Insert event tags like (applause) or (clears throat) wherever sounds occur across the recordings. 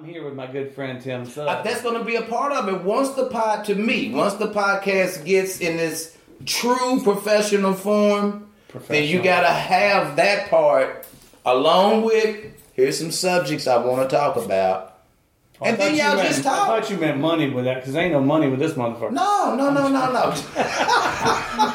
I'm here with my good friend Tim Suggs. Uh, that's going to be a part of it. Once the pod, to me, once the podcast gets in this true professional form, then you got to have that part along with here's some subjects I want to talk about. I and then thought you y'all meant- just I thought you meant money with that because ain't no money with this motherfucker. No, no, no, no, no.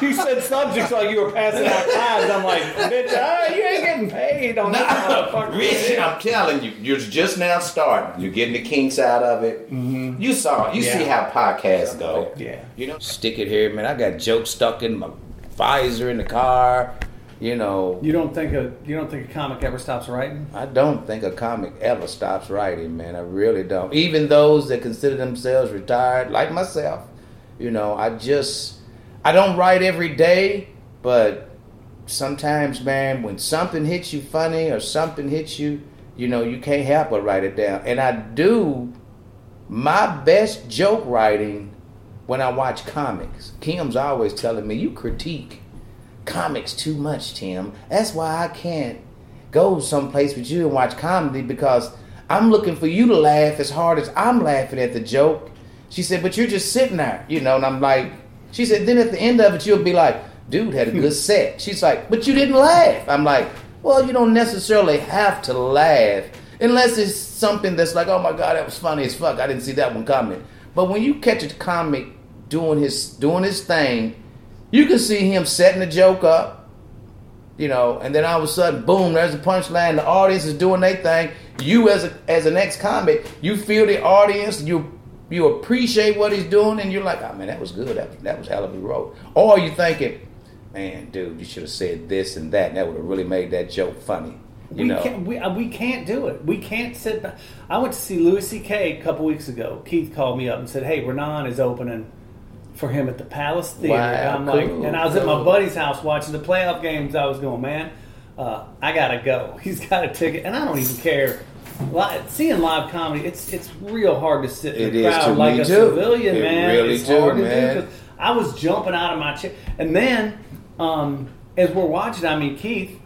(laughs) You said subjects like you were passing out cards. I'm like, bitch, ah, you ain't getting paid on this motherfucker. Rich, I'm telling you, you're just now starting. You're getting the kinks out of it. You saw, you see how podcasts go. Yeah. You know, stick it here, man. I got jokes stuck in my visor in the car. You know, You don't think a you don't think a comic ever stops writing? I don't think a comic ever stops writing, man. I really don't. Even those that consider themselves retired, like myself, you know, I just I don't write every day, but sometimes, man, when something hits you funny or something hits you, you know, you can't help but write it down. And I do my best joke writing when I watch comics. Kim's always telling me, "You critique comics too much, Tim. That's why I can't go someplace with you and watch comedy because I'm looking for you to laugh as hard as I'm laughing at the joke." She said, "But you're just sitting there, you know." And I'm like, she said, "Then at the end of it, you'll be like." Dude had a good (laughs) set. She's like, but you didn't laugh. I'm like, well, you don't necessarily have to laugh unless it's something that's like, oh my god, that was funny as fuck. I didn't see that one coming. But when you catch a comic doing his doing his thing, you can see him setting the joke up, you know, and then all of a sudden, boom, there's a punchline. The audience is doing their thing. You as a as an ex comic, you feel the audience. You you appreciate what he's doing, and you're like, oh man, that was good. That was, that was hell of a wrote. Or you're thinking, man, dude, you should have said this and that. And that would have really made that joke funny. You we know, can't we, uh, we can't do it. We can't sit. back. I went to see Louis C.K. a couple weeks ago. Keith called me up and said, "Hey, Renan is opening for him at the Palace Theater." Wow, and I'm cool, like, and I was at my buddy's house watching the playoff games. I was going, man, uh, I gotta go. (laughs) He's got a ticket, and I don't even care. Li- Seeing live comedy, it's it's real hard to sit in It the is crowd to like a too. civilian, It man. really it's do, hard to man. do 'cause I was jumping out of my chair, and then um, as we're watching, I mean, Keith,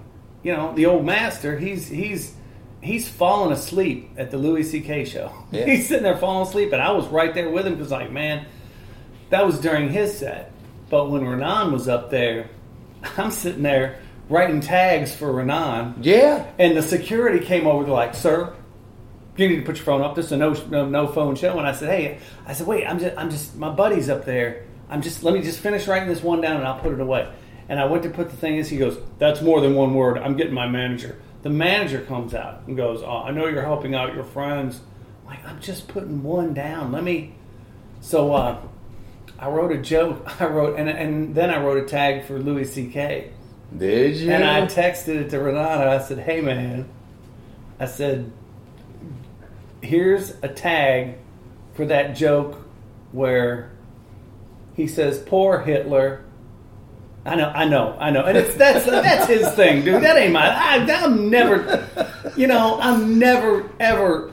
you know, the old master, he's he's he's falling asleep at the Louis C.K. show. Yeah. (laughs) He's sitting there falling asleep, and I was right there with him because, like, man, that was during his set. But when Renan was up there, (laughs) I'm sitting there writing tags for Renan, yeah, and the security came over. They're like, "Sir, you need to put your phone up. This is a no, no no phone show." And I said, "Hey," I said, "Wait, I'm just I'm just my buddy's up there. I'm just let me just finish writing this one down and I'll put it away." And I went to put the thing in. He goes, "That's more than one word. I'm getting my manager." The manager comes out and goes, oh, "I know you're helping out your friends." I'm like, I'm just putting one down. Let me. So uh, I wrote a joke. (laughs) I wrote and and then I wrote a tag for Louis C.K. did you? And I texted it to Renata. I said, "Hey, man," I said, "Here's a tag for that joke where he says poor Hitler." I know, I know, I know, and it's that's that's his thing, dude. That ain't my. I, I'm never, you know, I'm never ever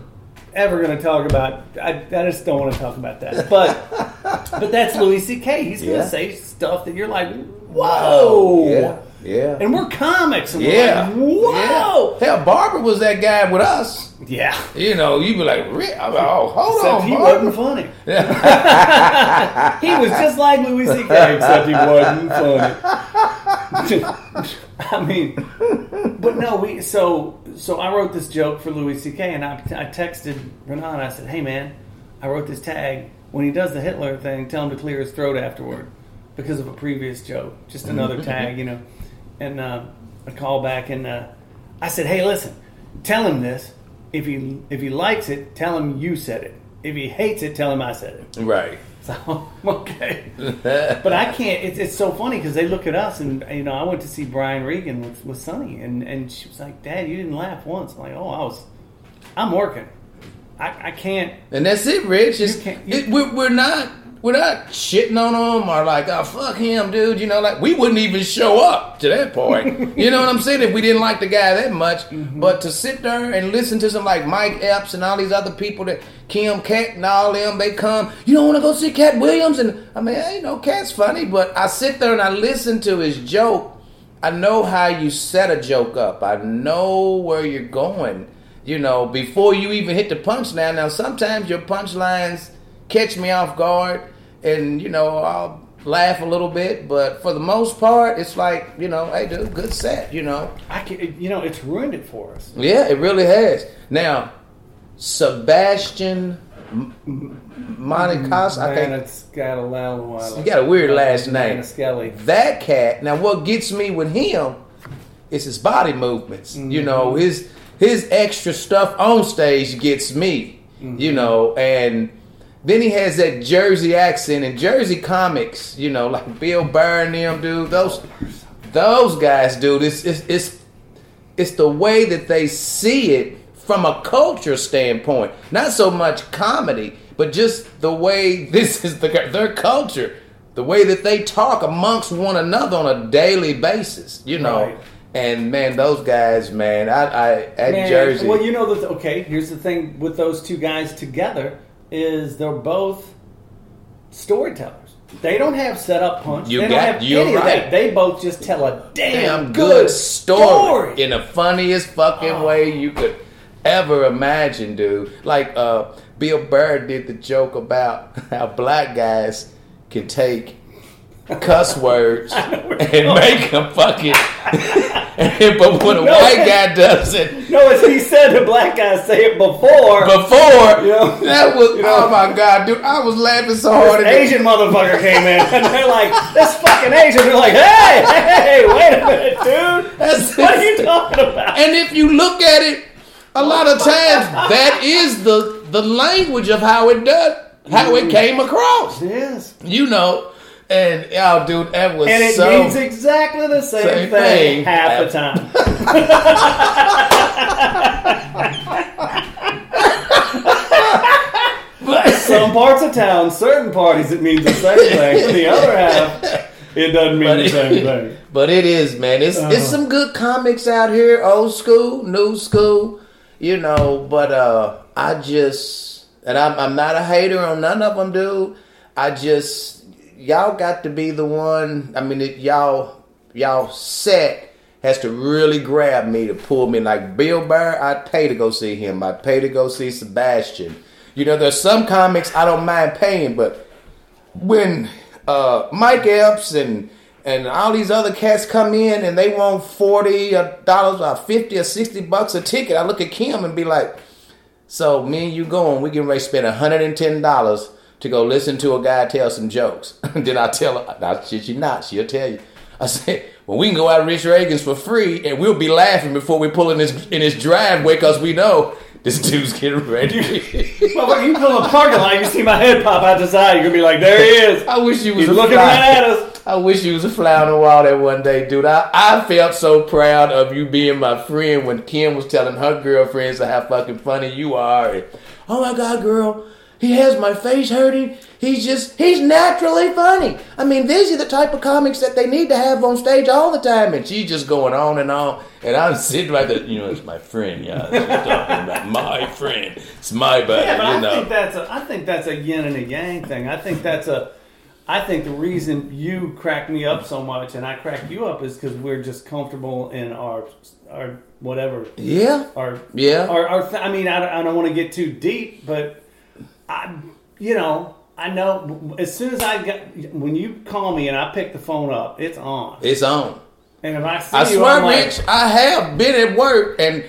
ever going to talk about. I, I just don't want to talk about that. But but that's Louis C.K. He's going to say stuff that you're like, whoa. yeah, yeah. And we're comics. And yeah. We're like, whoa. Yeah. Hell, Barbara was that guy with us. Yeah. You know, you'd be like, "Re- I'm like, oh, hold Except on, he Barbara. wasn't funny. (laughs) he was just like Louis C.K. Except he wasn't funny. (laughs) I mean, but no, we. So, so I wrote this joke for Louis C.K. and I, I texted Renan. I said, "Hey, man, I wrote this tag. When he does the Hitler thing, tell him to clear his throat afterward because of a previous joke. Just another tag, you know." And uh, a call back, and uh, I said, "Hey, listen, tell him this. If he if he likes it, tell him you said it. If he hates it, tell him I said it." Right. So (laughs) okay, but I can't. It's, it's so funny because they look at us, and you know, I went to see Brian Regan with, with Sonny, and and she was like, "Dad, you didn't laugh once." I'm like, "Oh, I was, I'm working. I, I can't." And that's it, Rich. You can't- you- it, we're, we're not we're not shitting on him or like, oh fuck him, dude. You know, like we wouldn't even show up to that point. (laughs) you know what I'm saying? If we didn't like the guy that much, Mm-hmm. but to sit there and listen to some like Mike Epps and all these other people that Kim Cat and all them, they come. You don't want to go see Katt Williams, and I mean, hey, you know, Katt's funny, but I sit there and I listen to his joke. I know how you set a joke up. I know where you're going. You know, before you even hit the punchline. Now, sometimes your punchlines catch me off guard, and you know, I'll laugh a little bit. But for the most part, it's like you know, hey, dude, good set. You know, I can, you know, it's ruined it for us. yeah, it really has. Now, Sebastian M- Monicas, I think it's got a loud you got a weird last name. Skelly. That cat. Now, what gets me with him is his body movements. You mm-hmm. know, his his extra stuff on stage gets me. You mm-hmm. know, and then he has that Jersey accent and Jersey comics. You know, like Bill Burr and them, dude. Those those guys, dude. It's it's it's it's the way that they see it from a culture standpoint. Not so much comedy, but just the way (laughs) this is the, their culture. The way that they talk amongst one another on a daily basis, you know. Right. And man, those guys, man, I, I at Man, Jersey. Well, you know that. Okay, here's the thing with those two guys together is they're both storytellers. They don't have set up punch. You they got- don't have you're any of right. that. They both just tell a damn, damn good story, story. in the funniest fucking Oh. way you could ever imagine, dude. Like uh, Bill Burr did the joke about (laughs) how black guys can take cuss words (laughs) and make them fucking. (laughs) but when a (laughs) No, white guy does it No, as he said, the black guys say it before. before, You know? that was You know? oh my god, dude! I was laughing so hard. An at that. Asian motherfucker came in, and they're like, "This fucking Asian." They're like, "Hey, hey, wait a minute, dude! That's- What are you talking about?" And if you look at it, a lot of times that is the the language of how it does, how Mm. it came across. Yes, You know, and oh, dude, that was and it so. means exactly the same, Same thing, thing. half the time. But, (laughs) Some parts of town, certain parties, it means the same thing. The other half, it doesn't mean But the it- same thing. (laughs) but it is, man. It's Uh-huh. it's some good comics out here, old school, new school, you know. But uh, I just, and I'm I'm not a hater on none of them, dude. I just y'all got to be the one. I mean, it, y'all y'all set has to really grab me to pull me. Like Bill Burr, I'd pay to go see him. I'd pay to go see Sebastian. You know, there's some comics I don't mind paying, but when uh, Mike Epps and and all these other cats come in and they want forty dollars or fifty or sixty bucks a ticket, I look at Kim and be like, "So me and you going? We can ready to spend hundred and ten dollars to go listen to a guy tell some jokes." (laughs) then I tell her, "Nah, shit, you not. She'll tell you." I said, "Well, we can go out to Rich Reagan's for free, and we'll be laughing before we pull in his in his driveway because we know." This dude's getting ready. (laughs) (laughs) Well, when you pull a parking lot, you see my head pop out the side. You're gonna be like, "There he is." I wish you was He's looking fly. right at us. I wish you was a fly on the wall that one day, dude. I, I felt so proud of you being my friend when Kim was telling her girlfriends how fucking funny you are. And, oh my god, girl, he has my face hurting. He's just he's naturally funny. I mean, these are the type of comics that they need to have on stage all the time. And she's just going on and on. And I'm sitting right there, you know, it's my friend, yeah. She's talking about my friend. It's my buddy, Yeah, but you I know. think that's a I think that's a yin and a yang thing. I think that's a I think the reason you crack me up so much and I crack you up is because we're just comfortable in our our whatever yeah. our Yeah. our, our th- I mean I I don't want to get too deep, but I you know I know as soon as I get when you call me and I pick the phone up, it's on. It's on. And if I see I you, swear, I'm like, Rich, I have been at work and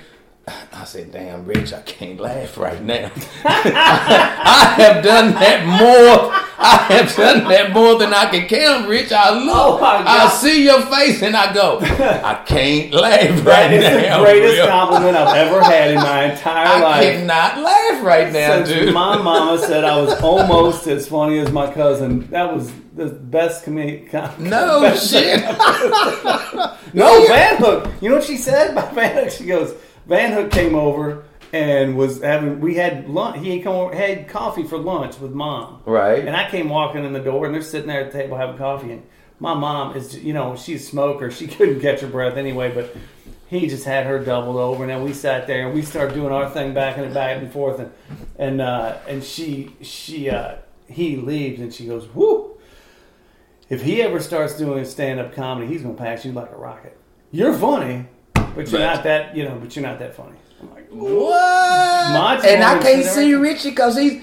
I said, "Damn, Rich, I can't laugh right now." (laughs) I have done that more. I have done that more than I can count, Rich. I look, Oh. I see your face, and I go, "I can't laugh that right is now." the greatest Will. compliment I've ever had in my entire I life. I cannot laugh right now, Since dude. my mama said I was almost as funny as my cousin, that was the best comedic. Com- no best- shit. (laughs) No, Van Hook. You know what she said about Van Hook? She goes, Van Hook came over and was having. We had lunch. He had come over, had coffee for lunch with mom. Right. And I came walking in the door, and they're sitting there at the table having coffee. And my mom is, you know, she's a smoker. She (laughs) couldn't catch her breath anyway, but he just had her doubled over. And then we sat there and we started doing our thing back and back and forth. And and uh, and she she uh, he leaves and she goes, "Whoo." If he ever starts doing stand up comedy, he's gonna pass you like a rocket. You're funny, but you're Right. not that you know. But you're not that funny. I'm like, What? Much and I can't see. Richie because he's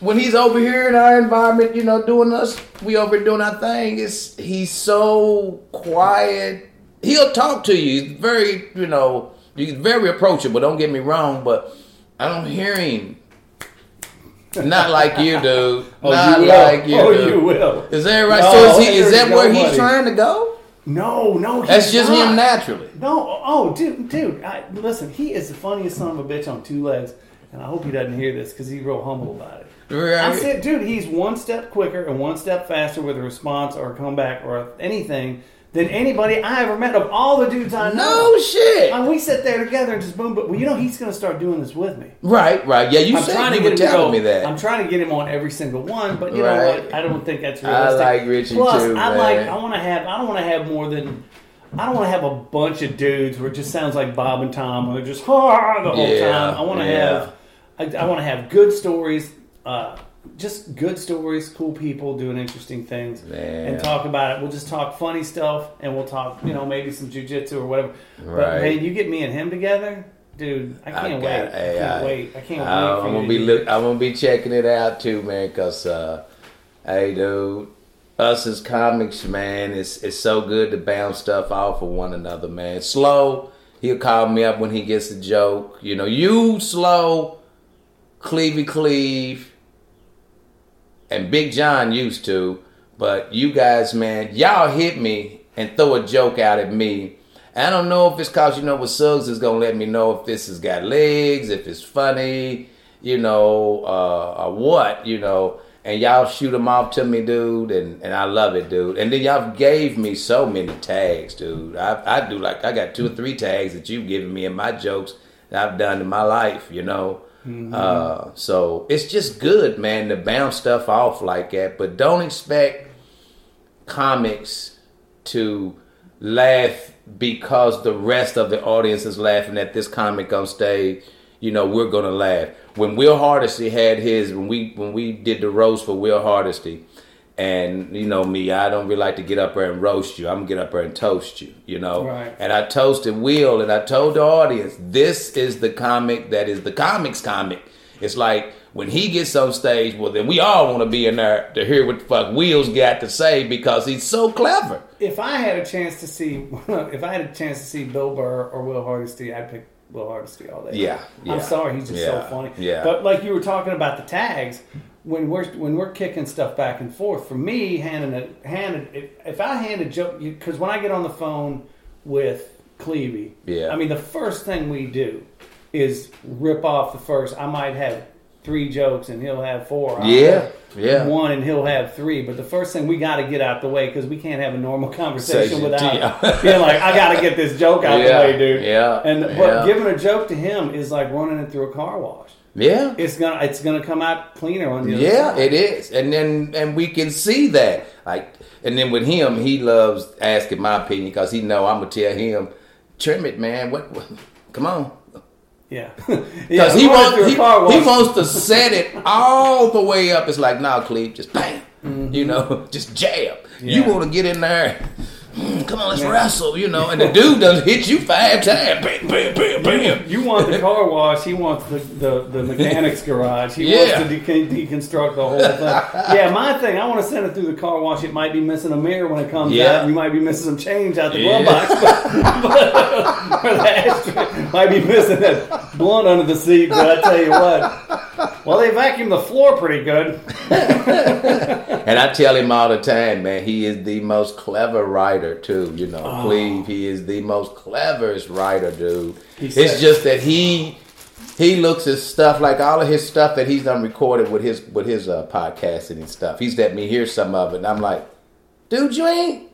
when he's over here in our environment, you know, doing us, we over doing our thing. It's he's so quiet. He'll talk to you. He's very, you know, he's very approachable. Don't get me wrong, but I don't hear him. Not like you, dude. (laughs) Oh, Not you will. like you. Oh, dude. you will. Is that right? No, so is, he, is there's that where he's trying to go? No, no, That's just not. him naturally. No, oh, dude, dude. I, listen, he is the funniest son of a bitch on two legs, and I hope he doesn't hear this because he's real humble about it. I said, dude, he's one step quicker and one step faster with a response or a comeback or anything than anybody I ever met of all the dudes I know. No shit. And we sit there together and just boom, but well, you know he's going to start doing this with me. Right, right. Yeah, you I'm said trying you to get him telling me that. I'm trying to get him on every single one, but you Right. know what? I don't think that's realistic. I like Richie Plus, too, I man. like. I want to have. I don't want to have more than. I don't want to have a bunch of dudes where it just sounds like Bob and Tom, where they're just "Ha," (laughs) the whole Yeah, time. I want to yeah. have. I, I want to have good stories. Uh, just good stories, cool people doing interesting things, Man. and talk about it. We'll just talk funny stuff, and we'll talk, you know, maybe some jujitsu or whatever. But Right. man, you get me and him together, dude. I can't got- wait. hey, I can't I- wait. I can't wait. I- for I'm gonna be look, I'm gonna be checking it out too, man. Cause uh, hey, dude, us as comics, man, it's it's so good to bounce stuff off of one another, man. Slow, he'll call me up when he gets a joke. You know, you slow, Clevey Cleve, and Big John used to, but you guys, man, y'all hit me and throw a joke out at me. I don't know if it's cause you know what Suggs is gonna let me know if this has got legs, if it's funny, you know, uh, or what, you know. And y'all shoot them off to me, dude, and, and I love it, dude. And then y'all gave me so many tags, dude. I, I do like I got two or three tags that you've given me in my jokes that I've done in my life, you know. Uh, so it's just good, man, to bounce stuff off like that. But don't expect comics to laugh because the rest of the audience is laughing at this comic on stage. You know, we're gonna laugh. When Will Hardesty had his, when we when we did the roast for Will Hardesty, and you know me, I don't really like to get up there and roast you. I'm gonna get up there and toast you. You know, Right. and I toasted Will, and I told the audience, this is the comic that is the comics comic. It's like when he gets on stage, well, then we all want to be in there to hear what the fuck Will's got to say because he's so clever. If I had a chance to see, (laughs) if I had a chance to see Bill Burr or Will Hardesty, I'd pick Will Hardesty all day. Yeah, yeah, I'm sorry, he's just yeah, so funny. yeah. But like you were talking about the tags, when we're when we're kicking stuff back and forth, for me, handing it, handing if, if I hand a joke, because when I get on the phone with Clevey, Yeah. I mean the first thing we do is rip off the first. I might have three jokes and he'll have four. I'll Yeah, yeah. One and he'll have three. But the first thing we got to get out the way because we can't have a normal (laughs) conversation Say- without (laughs) being like, I got to get this joke out Yeah, the way, dude. yeah, And but yeah. giving a joke to him is like running it through a car wash. Yeah, It's gonna it's gonna come out cleaner on the yeah, side. it is, and then and we can see that. Like, and then with him, he loves asking my opinion because he know I'm gonna tell him, trim it, man. What? what come on. Yeah, Because (laughs) yeah, he wants he, he wants to set it (laughs) all the way up. It's like, nah, Cleve, just bam, mm-hmm. you know, (laughs) just jab. You want to get in there? "Hmm, come on, let's Yeah. wrestle, you know. And the dude does hit you five times, bam, bam, bam, bam. You want the (laughs) car wash? He wants the, the, the mechanics garage. He Yeah. wants to de- deconstruct the whole thing. Yeah, my thing. I want to send it through the car wash. It might be missing a mirror when it comes Yeah. out. You might be missing some change out the glove box, but, but (laughs) or the ashtray. might be missing that blunt under the seat. But I tell you what, well, they vacuum the floor pretty good. (laughs) And I tell him all the time, man, he is the most clever writer too. You know, Oh. Cleve, he is the most cleverest writer, dude. He It's said- just that he he looks at stuff like all of his stuff that he's done recorded with his with his uh, podcasting and stuff. He's let me hear some of it, and I'm like, dude, you ain't.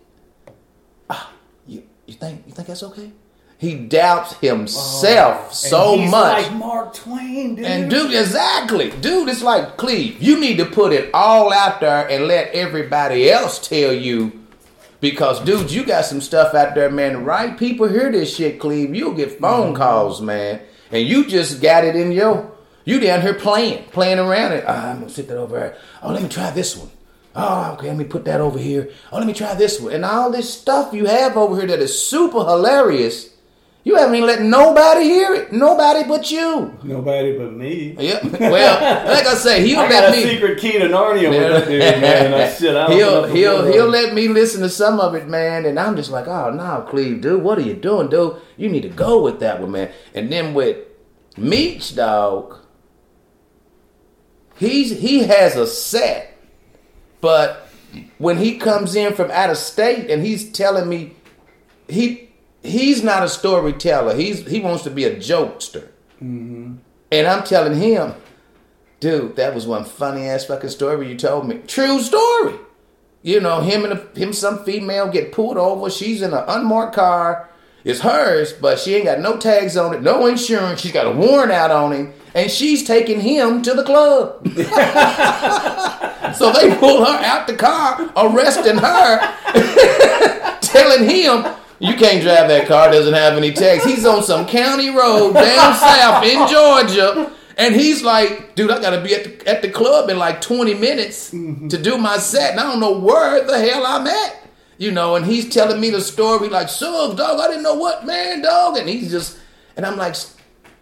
Ah, you you think you think that's okay? He doubts himself so Oh, he's much. like Mark Twain, dude. And dude, exactly, dude, it's like Cleve. You need to put it all out there and let everybody else tell you, because dude, you got some stuff out there, man. The right people hear this shit, Cleve. You'll get phone calls, man, and you just got it in your. You down here playing, playing around it. Ah, I'm gonna sit that over there. Oh, let me try this one. Oh, okay, let me put that over here. Oh, let me try this one. And all this stuff you have over here that is super hilarious. You haven't even let nobody hear it. Nobody but you. Nobody but me. Yeah. Well, like I say, he'll I let got a me. secret key to Narnia with that dude, man. That shit, I he'll he'll he'll work. let me listen to some of it, man, and I'm just like, oh no, Cleve, dude, what are you doing, dude? You need to go with that one, man. And then with Meech, dog, he's he has a set, but when he comes in from out of state and he's telling me he he's not a storyteller. He's he wants to be a jokester, mm-hmm. and I'm telling him, dude, that was one funny ass fucking story you told me. True story. You know, him and a, him, some female get pulled over. She's in an unmarked car. It's hers, but she ain't got no tags on it, no insurance. She's got a warrant out on him, and she's taking him to the club. (laughs) so they pull her out the car, arresting her, (laughs) telling him, "You can't drive that car. Doesn't have any tags." He's on some county road down south in Georgia. And he's like, dude, I gotta be at the, at the club in like 20 minutes to do my set, and I don't know where the hell I'm at. You know, and he's telling me the story like, Suggs, dog, I didn't know what, man, dog. And he's just, and I'm like,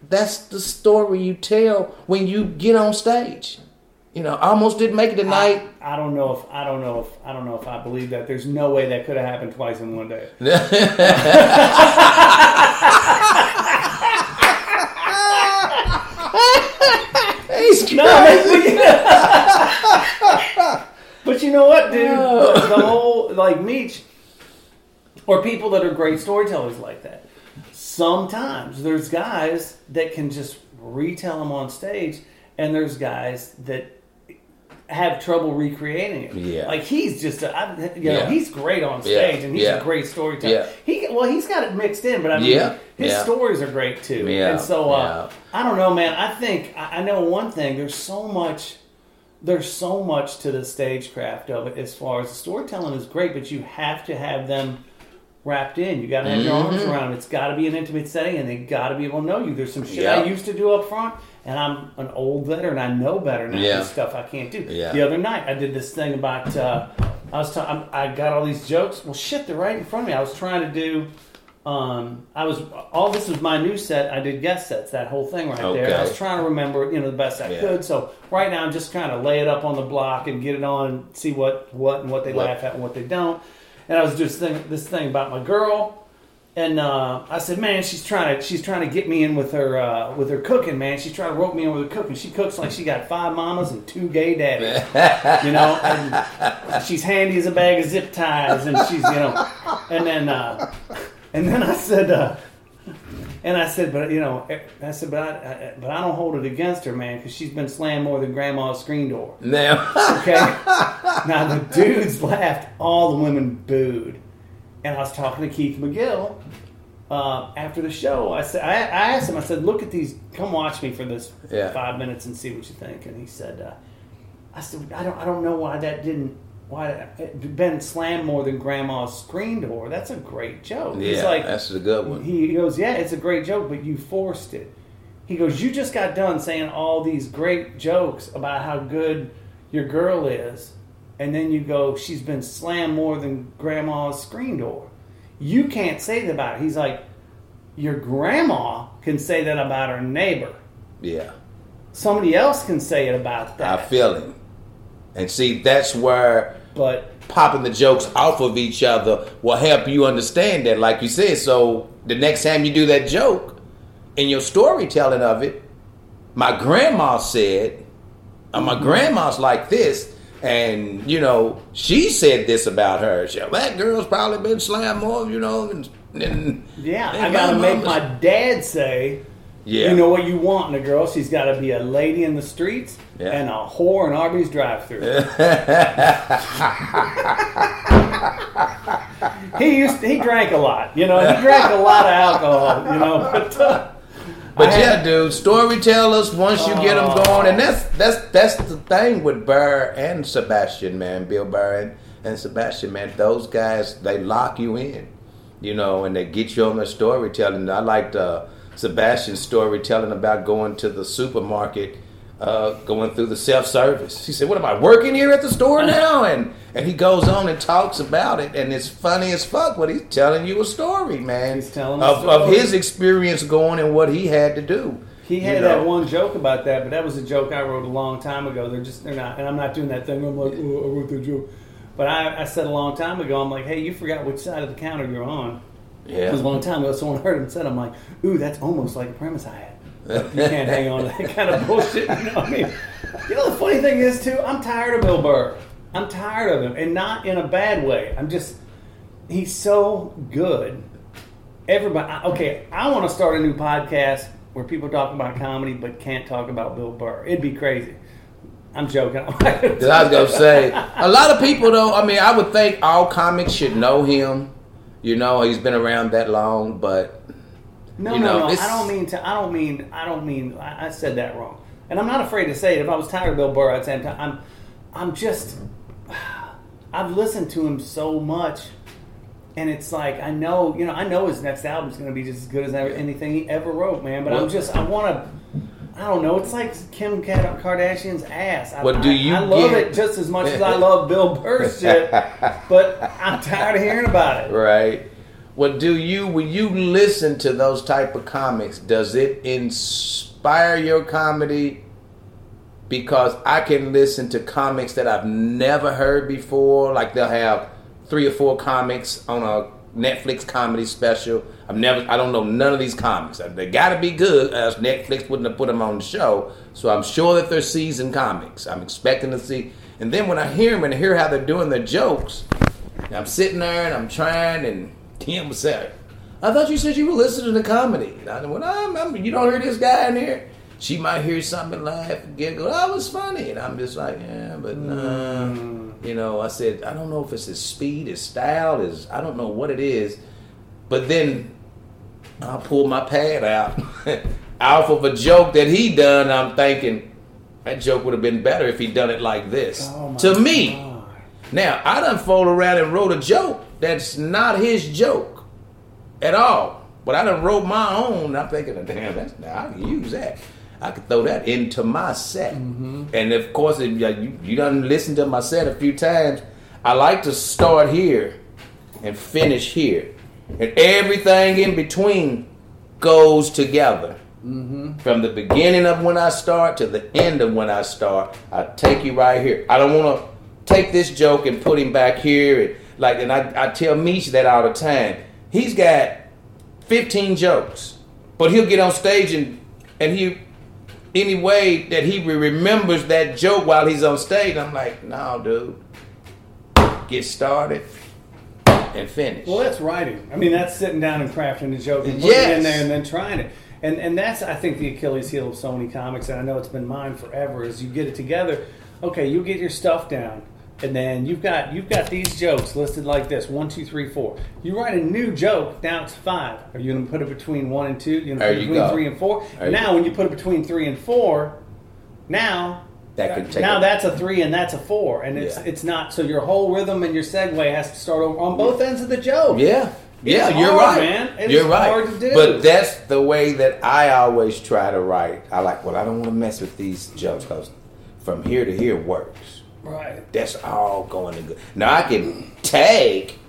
that's the story you tell when you get on stage. You know, I almost didn't make it tonight. I, I don't know if I don't know if I don't know if I believe that. There's no way that could have happened twice in one day. (laughs) He's No, crazy. but, (laughs) but you know what, dude? Oh. The, the oh. whole like Meech or people that are great storytellers like that. Sometimes there's guys that can just retell them on stage, and there's guys that have trouble recreating it. Yeah. like he's just, a, I, you know, Yeah. he's great on Yeah. stage, and he's Yeah. a great storyteller. Yeah. He well, he's got it mixed in, but I mean, Yeah. his Yeah. stories are great too. Yeah. and so uh, I don't know, man. I think I, I know one thing. There's so much there's so much to the stagecraft of it as far as the storytelling is great, but you have to have them wrapped in. You got to have your arms Mm-hmm. around. it. It's got to be an intimate setting, and they got to be able to know you. There's some shit Yeah. I used to do up front, and I'm an old veteran. I know better now. Yeah. Stuff I can't do. Yeah. The other night, I did this thing about. Uh, I was ta- I'm- got all these jokes. Well, shit, they're right in front of me. I was trying to do. Um, I was all this was my new set. I did guest sets, that whole thing right there. I was trying to remember, you know, the best I Yeah. could. So right now, I'm just kind of lay it up on the block and get it on and see what what and what they What- laugh at and what they don't. And I was just thinking this thing about my girl, and uh, I said, man, she's trying to she's trying to get me in with her uh, with her cooking, man. She's trying to rope me in with her cooking. She cooks like she got five mamas and two gay daddies, (laughs) you know. And she's handy as a bag of zip ties, and she's you know, and then uh, and then I said. Uh, and I said, but you know, I said, but I, I but I don't hold it against her, man, because she's been slammed more than grandma's screen door. Now, Okay. now the dudes laughed, all the women booed, and I was talking to Keith McGill uh, after the show. I said, I, I asked him, I said, look at these, come watch me for this Yeah. five minutes and see what you think. And he said, uh, I said, I don't, I don't know why that didn't. Why it been slammed more than grandma's screen door? That's a great joke. He's yeah, like, that's a good one. he goes, Yeah, it's a great joke, but you forced it. He goes, You just got done saying all these great jokes about how good your girl is. And then you go, She's been slammed more than grandma's screen door. You can't say that about her. He's like, Your grandma can say that about her neighbor. Yeah, Somebody else can say it about that. I feel it. And see, that's where but popping the jokes off of each other will help you understand that, like you said. So the next time you do that joke in your storytelling of it, my grandma said, uh, my grandma's like this, and you know, she said this about her. She, that girl's probably been slammed more, you know, than, than yeah, than I gotta make my dad say yeah. You know what you want in a girl? She's got to be a lady in the streets Yeah. and a whore in Arby's drive-through. (laughs) he used to, he drank a lot, you know. He drank a lot of alcohol, you know. But, uh, But I yeah, dude, storytellers. Once you get them Oh. going, and that's that's that's the thing with Burr and Sebastian, man. Bill Burr and, and Sebastian, man. Those guys, they lock you in, you know, and they get you on their storytelling. I liked uh, Sebastian's storytelling about going to the supermarket uh, going through the self service. He said, "What am I working here at the store (laughs) now?" And and he goes on and talks about it, and it's funny as fuck. What he's telling you a story, man, He's telling a of, of his experience going and what he had to do. He You had know? that one joke about that, but that was a joke I wrote a long time ago. They're just they're not, and I'm not doing that thing. I'm like, oh, I wrote the joke, but I, I said a long time ago. I'm like, hey, you forgot which side of the counter you're on. It was a long time ago. Someone (laughs) heard him said, I'm like, ooh, that's almost like a premise I had. You can't hang on to that kind of bullshit. You know what I mean? You know, the funny thing is, too, I'm tired of Bill Burr. I'm tired of him, and not in a bad way. I'm just, he's so good. Everybody, okay, I want to start a new podcast where people talk about comedy but can't talk about Bill Burr. It'd be crazy. I'm joking. (laughs) I was gonna say a lot of people though. I mean, I would think all comics should know him. You know, he's been around that long, but No, You no, know, no. this- I don't mean to. I don't mean. I don't mean. I, I said that wrong, and I'm not afraid to say it. If I was tired of Bill Burr, I'd say I'm. I'm, I'm just. I've listened to him so much, and it's like I know. You know, I know his next album is going to be just as good as ever, anything he ever wrote, man. But I'm just. I want to. I don't know. It's like Kim Kardashian's ass. I, What do you I, love it just as much as I (laughs) love Bill Burr's shit, but I'm tired of hearing about it. right. What do you when you listen to those type of comics? Does it inspire your comedy? Because I can listen to comics that I've never heard before. Like they'll have three or four comics on a Netflix comedy special. I've never, I don't know none of these comics. They got to be good, as Netflix wouldn't have put them on the show. So I'm sure that they're seasoned comics. I'm expecting to see. And then when I hear them and hear how they're doing their jokes, I'm sitting there and I'm trying, and Kim was saying, I thought you said you were listening to comedy. And I well, I'm, I'm, you don't hear this guy in here? She might hear something, laugh, giggle. That was funny. And I'm just like, yeah, but nah. Hmm. You know, I said, I don't know if it's his speed, his style, his, I don't know what it is. But then I'll pull my pad out (laughs) off of a joke that he done. I'm thinking, that joke would have been better if he done it like this. Oh to me. God. Now, I done fooled around and wrote a joke that's not his joke at all. But I done wrote my own. I'm thinking, damn, that's now I can use that. I could throw that into my set. Mm-hmm. And of course, if you, you done listened to my set a few times, I like to start here and finish here. And everything in between goes together. Mm-hmm. From the beginning of when I start to the end of when I start, I take you right here. I don't want to take this joke and put him back here. And like, and I, I tell Misha that all the time. He's got 15 jokes, but he'll get on stage and and he any way that he re- remembers that joke while he's on stage. I'm like, no, dude, get started and finish. Well, that's writing. I mean, that's sitting down and crafting a joke and putting it in there and then trying it. And and that's I think the Achilles heel of so many comics, and I know it's been mine forever. Is you get it together. Okay, you get your stuff down, and then you've got you've got these jokes listed like this: one, two, three, four. You write a new joke. Now it's five. Are you going to put it between one and two? You're going to put it between go. three and four. There now, when you put it between three and four, now That could take now that's a three and that's a four, and it's Yeah. it's not. So your whole rhythm and your segue has to start over on both ends of the joke. Yeah. Yeah, It's you're hard, right. man. It you're right. hard to do. But that's the way that I always try to write. I like, well, I don't want to mess with these jokes because from here to here works. Right. That's all going to good. Now I can take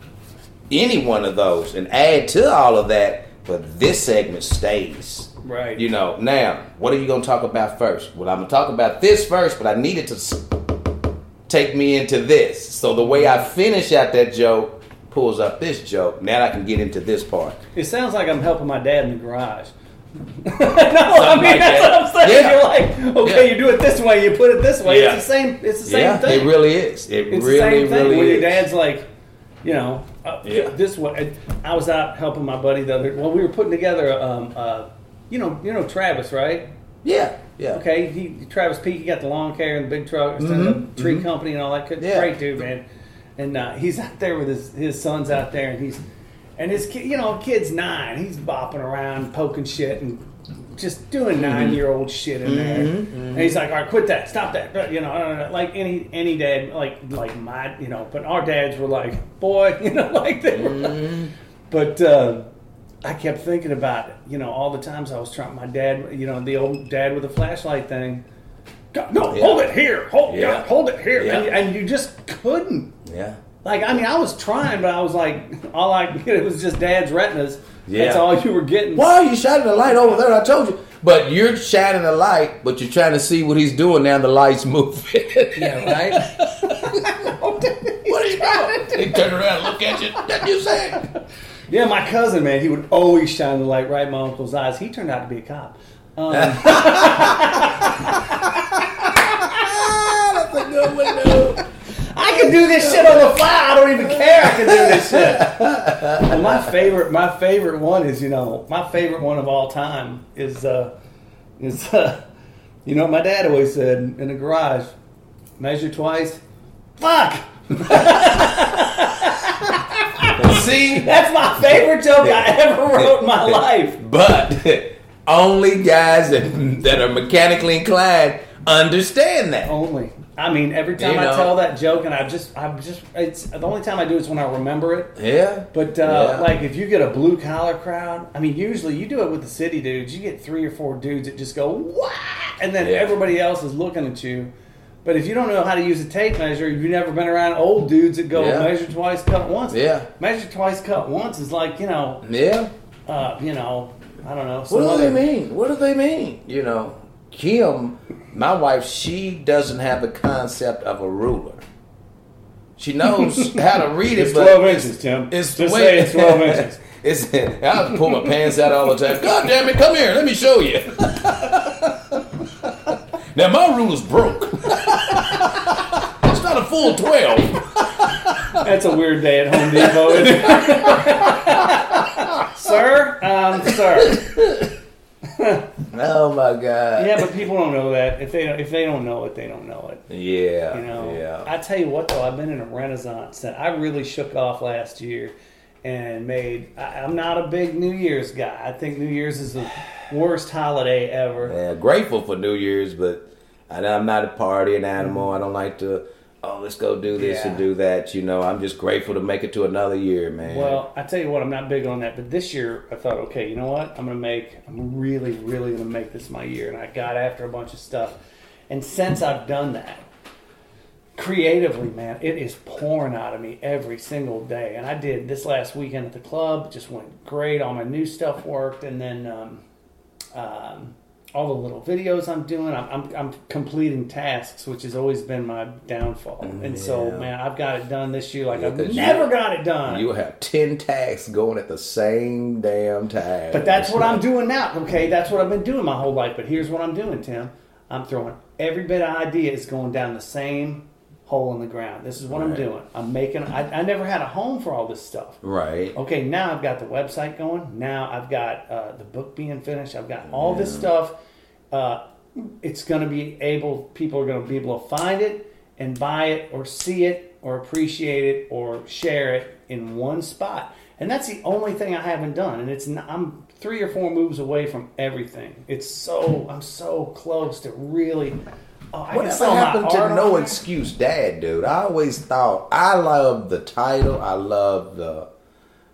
any one of those and add to all of that, but this segment stays. Right. You know, now, what are you going to talk about first? Well, I'm going to talk about this first, but I needed to take me into this. So the way I finish out that joke pulls up this joke. Now I can get into this part. It sounds like I'm helping my dad in the garage. (laughs) no, I mean like that's that. what I'm saying. Yeah. You're like, okay, Yeah. you do it this way, you put it this way. Yeah. It's the same. It's the same yeah, thing. it really is. It it's really, the same thing really when your dad's like, you know, uh, this way. I was out helping my buddy the other. Well, we were putting together, um, uh, you know, you know Travis, right? yeah, yeah. Okay, he Travis Peak, he got the lawn care and the big truck, and Mhm, the tree mhm. company and all that. Good, Yeah. Great dude, man. And uh, he's out there with his his sons out there, and he's and his kid, you know, kid's nine. He's bopping around, poking shit, and just doing nine year old shit in there. Mhm, And he's like, "All right, quit that, stop that." You know, like any any dad, like like my, you know, but our dads were like, "Boy," (laughs) you know, like they were. Mm-hmm. But uh, I kept thinking about it. You know, all the times I was trying. My dad, you know, the old dad with the flashlight thing. God, no, Yeah. hold it here, hold, Yeah. God, hold it here, Yeah. and, and you just couldn't. Yeah. Like, I mean, I was trying, but I was like, (laughs) all I (laughs) it was just Dad's retinas. That's Yeah. all you were getting. Why are you shining the light over there? I told you. But you're shining the light, but you're trying to see what he's doing now. The light's (laughs) moving. Yeah, right. what are you doing? He turned around, and look at you. That you say? yeah, my cousin, man, he would always shine the light right in my uncle's eyes. He turned out to be a cop. Um, That's a good one, dude. I can do this shit on the fly. I don't even care. I can do this shit. (laughs) And my favorite, my favorite one is, you know, my favorite one of all time is, uh, is, uh, you know, what my dad always said in the garage, measure twice. Fuck. (laughs) See, That's my favorite joke I ever wrote in my life. but only guys that, that are mechanically inclined understand that. Only. I mean, every time You I know. tell that joke, and I just, I'm just, it's the only time I do it is when I remember it. Yeah, But uh, Yeah. like, if you get a blue collar crowd, I mean, usually you do it with the city dudes. You get three or four dudes that just go what, and then Yeah. everybody else is looking at you. But if you don't know how to use a tape measure, you've never been around old dudes that go Yeah. measure twice, cut once. Yeah. measure twice, cut once is like you know, yeah. uh, you know, I don't know. What do other- they mean? What do they mean? You know, Kim, my wife, she doesn't have the concept of a ruler. She knows (laughs) how to read it, It's twelve inches, Tim. It's just the say way it's twelve (laughs) inches. It's, I pull my pants out all the time. God damn it, come here, let me show you. (laughs) now my ruler's broke. it's not a full twelve. That's a weird day at Home Depot, isn't it? sir, um, sir. Oh my god. Yeah, but people don't know that. If they don't, if they don't know it, they don't know it. Yeah. You know. Yeah. I tell you what, though, I've been in a renaissance that I really shook off last year and made. I, I'm not a big New Year's guy. I think New Year's is the worst holiday ever. Yeah, grateful for New Year's, but I, I'm not a partying animal. Mm-hmm. I don't like to. Oh, let's go do this and do that. You know, I'm just grateful to make it to another year, man. Well, I tell you what, I'm not big on that. But this year, I thought, okay, you know what? I'm gonna make. I'm really, really gonna make this my year. And I got after a bunch of stuff. And since I've done that, creatively, man, it is pouring out of me every single day. And I did this last weekend at the club. Just went great. All my new stuff worked, and then um, um, all the little videos I'm doing. I'm, I'm, I'm completing tasks, which has always been my downfall. and so, man, I've got it done this year like Yeah, I've 'cause you- never got it done. you have ten tasks going at the same damn time. But that's what I'm doing now. Okay, that's what I've been doing my whole life. But here's what I'm doing, Tim. I'm throwing every bit of idea is going down the same hole in the ground. This is what I'm doing. I'm making. I, I never had a home for all this stuff. Right. Okay, now I've got the website going. Now I've got uh, the book being finished. I've got all this stuff. Uh, it's going to be able. People are going to be able to find it and buy it, or see it, or appreciate it, or share it in one spot. And that's the only thing I haven't done. And it's not, I'm three or four moves away from everything. It's so I'm so close to really. Oh, I Whatever happened to No. Excuse Dad, dude? I always thought I love the title. I love the,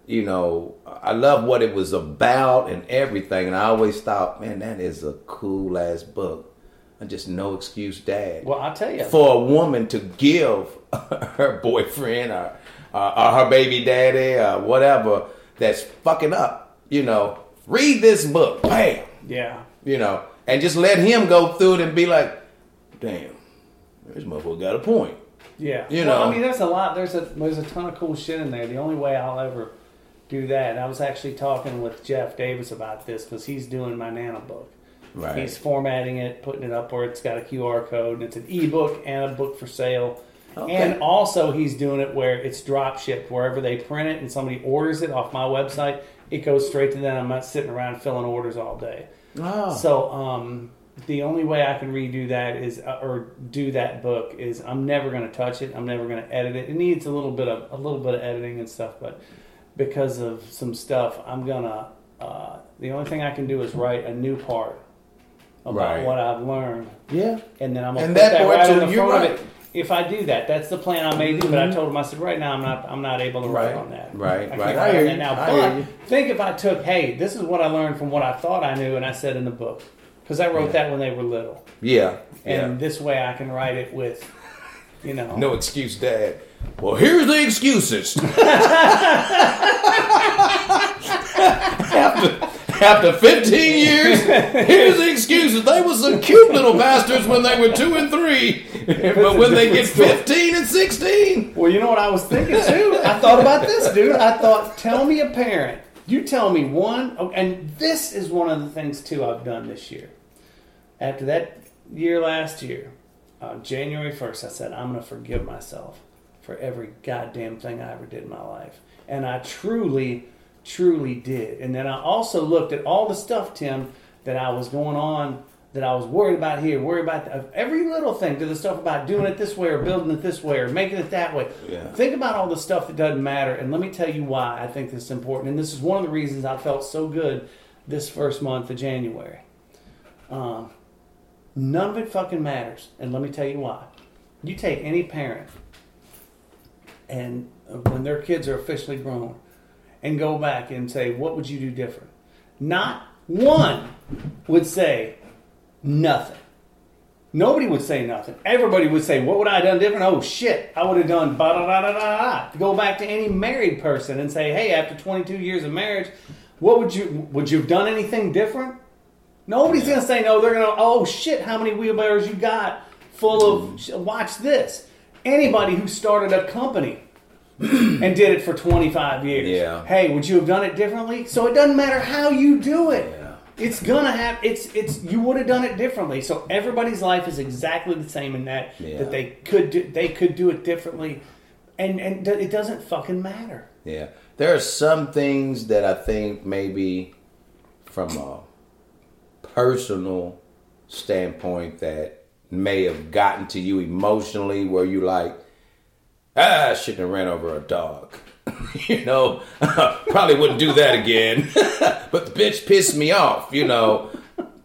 you know, I love what it was about and everything. And I always thought, man, that is a cool ass book. And just No Excuse Dad. Well, I'll tell you. for a woman to give (laughs) her boyfriend or, uh, or her baby daddy or whatever that's fucking up, you know, read this book, bam, yeah. you know, and just let him go through it and be like, damn, this motherfucker got a point. Yeah, You well, know. I mean, there's a lot. There's a there's a ton of cool shit in there. The only way I'll ever do that, and I was actually talking with Jeff Davis about this because he's doing my Nano book. Right. He's formatting it, putting it up where it's got a QR code, and it's an ebook and a book for sale. Okay. And also, he's doing it where it's drop shipped wherever they print it, and somebody orders it off my website. It goes straight to them. I'm not sitting around filling orders all day. Oh. So um, the only way I can redo that is, uh, or do that book is, I'm never going to touch it. I'm never going to edit it. It needs a little bit of a little bit of editing and stuff, but because of some stuff, I'm gonna. Uh, the only thing I can do is write a new part about Right. what I've learned, yeah. and then I'm gonna And put that that, right too, on the front right. of it. If I do that, that's the plan I may do. But I told him, I said, right now I'm not, I'm not able to write Right. on that. Right, I can't right. I hear on you. that now. I hear you. think if I took, hey, this is what I learned from what I thought I knew, and I said in the book. Because I wrote Yeah. that when they were little, Yeah. and yeah. this way I can write it with, you know, No excuse, Dad. Well, here's the excuses. (laughs) after, after 15 years, here's the excuses. They were some cute little bastards when they were two and three, (laughs) but when they get 15 and 16, Well, you know what I was thinking too? I thought about this, dude. I thought, tell me a parent. You tell me one, and this is one of the things too I've done this year. After that year last year, uh, January 1st, I said, I'm going to forgive myself for every goddamn thing I ever did in my life. And I truly, truly did. And then I also looked at all the stuff, Tim, that I was going on, that I was worried about here, worried about th- every little thing, to the stuff about doing it this way or building it this way or making it that way. Yeah. Think about all the stuff that doesn't matter. And let me tell you why I think this is important. And this is one of the reasons I felt so good this first month of January. Um, none of it fucking matters. And let me tell you why. You take any parent and uh, when their kids are officially grown and go back and say, what would you do different? Not one would say nothing. Nobody would say nothing. Everybody would say, "What would I have done different?" Oh shit, I would have done ba da da da da. Go back to any married person and say, "Hey, after 22 years of marriage, what would you would you have done anything different?" Nobody's gonna say no. They're gonna, "Oh shit, how many wheelbarrows you got full of?" Mm. sh- Watch this. Anybody who started a company (clears throat) and did it for 25 years. Yeah. Hey, would you have done it differently? So it doesn't matter how you do it. Yeah. It's gonna have it's it's you would have done it differently. So everybody's life is exactly the same in that Yeah. that they could do, they could do it differently, and and it doesn't fucking matter. Yeah. There are some things that I think maybe from a personal standpoint that may have gotten to you emotionally where you like, ah, I shouldn't have ran over a dog. (laughs) you know, (laughs) probably wouldn't do that again. (laughs) but the bitch pissed me off, you know.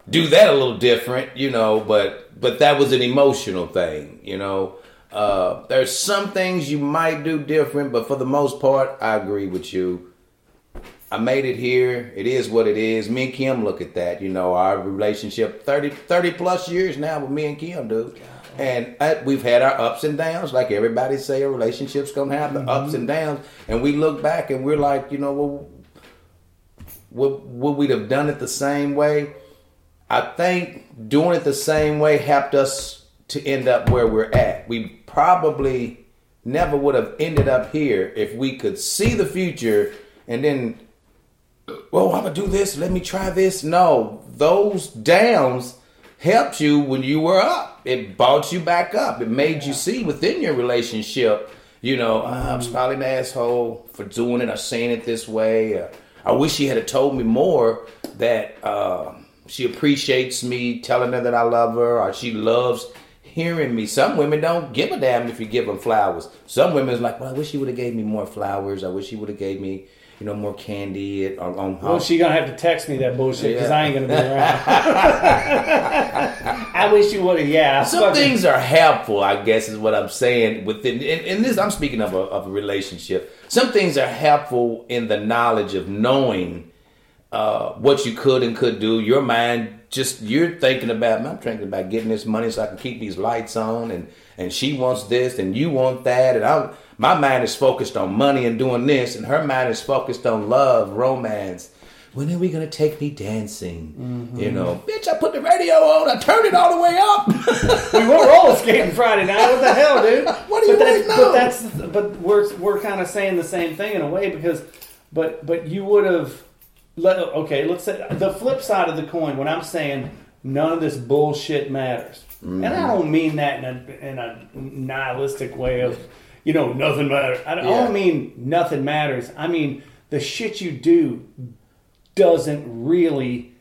Do that a little different, you know, but but that was an emotional thing, you know. Uh, there's some things you might do different, but for the most part, I agree with you. I made it here. It is what it is. Me and Kim look at that. You know, our relationship 30, 30 plus years now with me and Kim, dude. And uh, we've had our ups and downs, like everybody say. A relationship's gonna have the ups and downs, and we look back and we're like, you know, well, would would we have done it the same way? I think doing it the same way helped us to end up where we're at. We probably never would have ended up here if we could see the future and then, well, I'm gonna do this. Let me try this. No, those downs helped you when you were up. It brought you back up. It made you see within your relationship. You know, "Ah, I'm probably an asshole for doing it or saying it this way. Uh, I wish she had told me more that uh, she appreciates me telling her that I love her or she loves hearing me. Some women don't give a damn if you give them flowers. Some women's like, well, I wish she would have gave me more flowers. I wish she would have gave me, you know, more candy on, on Well, she gonna have to text me that bullshit because Yeah. I ain't gonna be around. (laughs) I wish you would have. Yeah, I Some fucking- things are helpful, I guess, is what I'm saying. Within and, and this, I'm speaking of a, of a relationship. Some things are helpful in the knowledge of knowing uh, what you could and could do. Your mind, just you're thinking about. I'm thinking about getting this money so I can keep these lights on, and and she wants this, and you want that, and I, my mind is focused on money and doing this, and her mind is focused on love, romance. When are we gonna take me dancing? You mm-hmm. know, bitch, I put the radio on, I turned it all the way up. (laughs) we were roller skating Friday night. What the hell, dude? (laughs) What do you but waiting that's, but that's but we're we're kind of saying the same thing in a way because but but you would have let okay. Let's say the flip side of the coin. When I'm saying none of this bullshit matters, and I mm-hmm. don't mean that in a in a nihilistic way of you know nothing matters. I don't, I don't mean nothing matters. I mean the shit you do doesn't really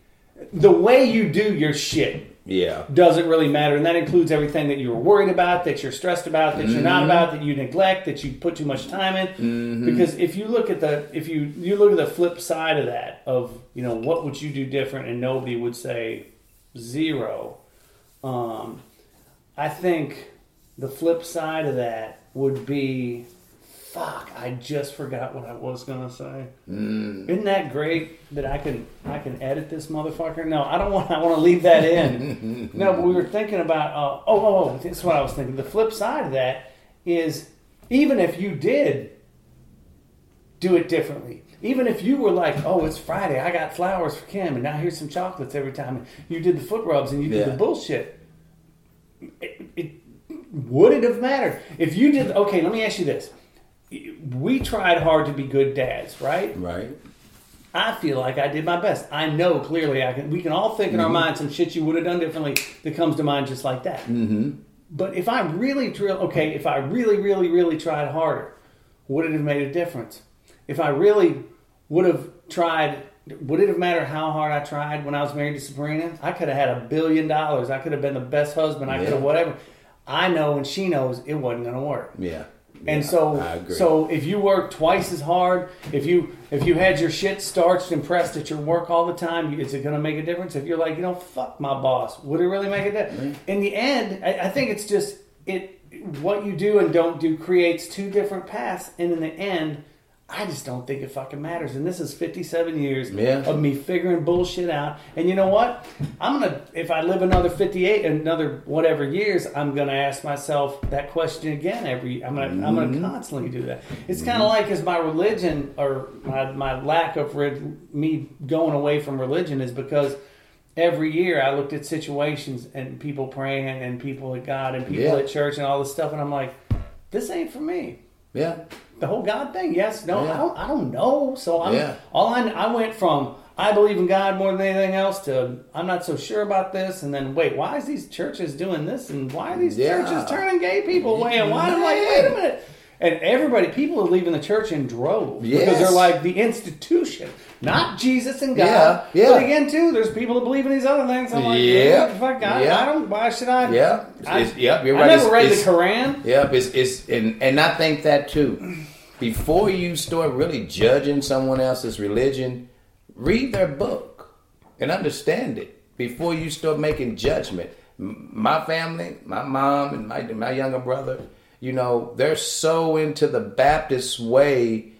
the way you do your shit yeah. doesn't really matter, and that includes everything that you were worried about, that you're stressed about, that you're not about, that you neglect, that you put too much time in. Because if you look at the if you you look at the flip side of that of you know what would you do different, and nobody would say zero. Um, I think the flip side of that would be Fuck! I just forgot what I was gonna say. Mm. Isn't that great that I can I can edit this motherfucker? No, I don't want. I want to leave that in. (laughs) no, but we were thinking about. Uh, oh, oh, oh, this is what I was thinking. The flip side of that is even if you did do it differently. Even if you were like, "Oh, it's Friday, I got flowers for Kim, and now here's some chocolates every time," you did the foot rubs and you did Yeah. the bullshit. Would it have mattered if you did? Okay, let me ask you this: We tried hard to be good dads, right? Right. I feel like I did my best. I know clearly I can. We can all think in our minds some shit you would have done differently that comes to mind just like that. Mm-hmm. But if I really drill, okay, if I really, really, really tried harder, would it have made a difference? If I really would have tried, would it have mattered how hard I tried when I was married to Sabrina? I could have had a billion dollars. I could have been the best husband. I could have whatever. I know, and she knows it wasn't going to work. Yeah. And Yeah, so, so if you work twice as hard, if you if you had your shit starched and pressed at your work all the time, is it going to make a difference? If you're like, you know, fuck my boss, would it really make a difference? Mm-hmm. In the end, I, I think it's just it. What you do and don't do creates two different paths, and in the end, I just don't think it fucking matters. And this is 57 years Yeah. of me figuring bullshit out. And you know what? I'm gonna if I live another 58, another whatever years, I'm gonna ask myself that question again every. I'm gonna I'm Mm-hmm. gonna constantly do that. It's kind of like as my religion or my my lack of re- me going away from religion is because. Every year I looked at situations and people praying and people at God and people Yeah. at church and all this stuff and I'm like, this ain't for me yeah. The whole God thing. Yes, no, Yeah. I don't. I don't know. So I'm Yeah. all I. I went from I believe in God more than anything else to I'm not so sure about this, and then wait, why is these churches doing this, and why are these Yeah. churches turning gay people away, and why I'm like, wait a minute. And everybody, people are leaving the church in droves because they're like the institution, not Jesus and God. Yeah, yeah. But again, too, there's people that believe in these other things. I'm like, Yeah, fuck, I, yeah. I don't. Why should I? Yeah. I, It's- yep, you're right. I never It's- read it's- the Quran. Yep, it's it's and and I think that too. Before you start really judging someone else's religion, read their book and understand it before you start making judgment. My family, my mom and my my younger brother, you know, they're so into the Baptist way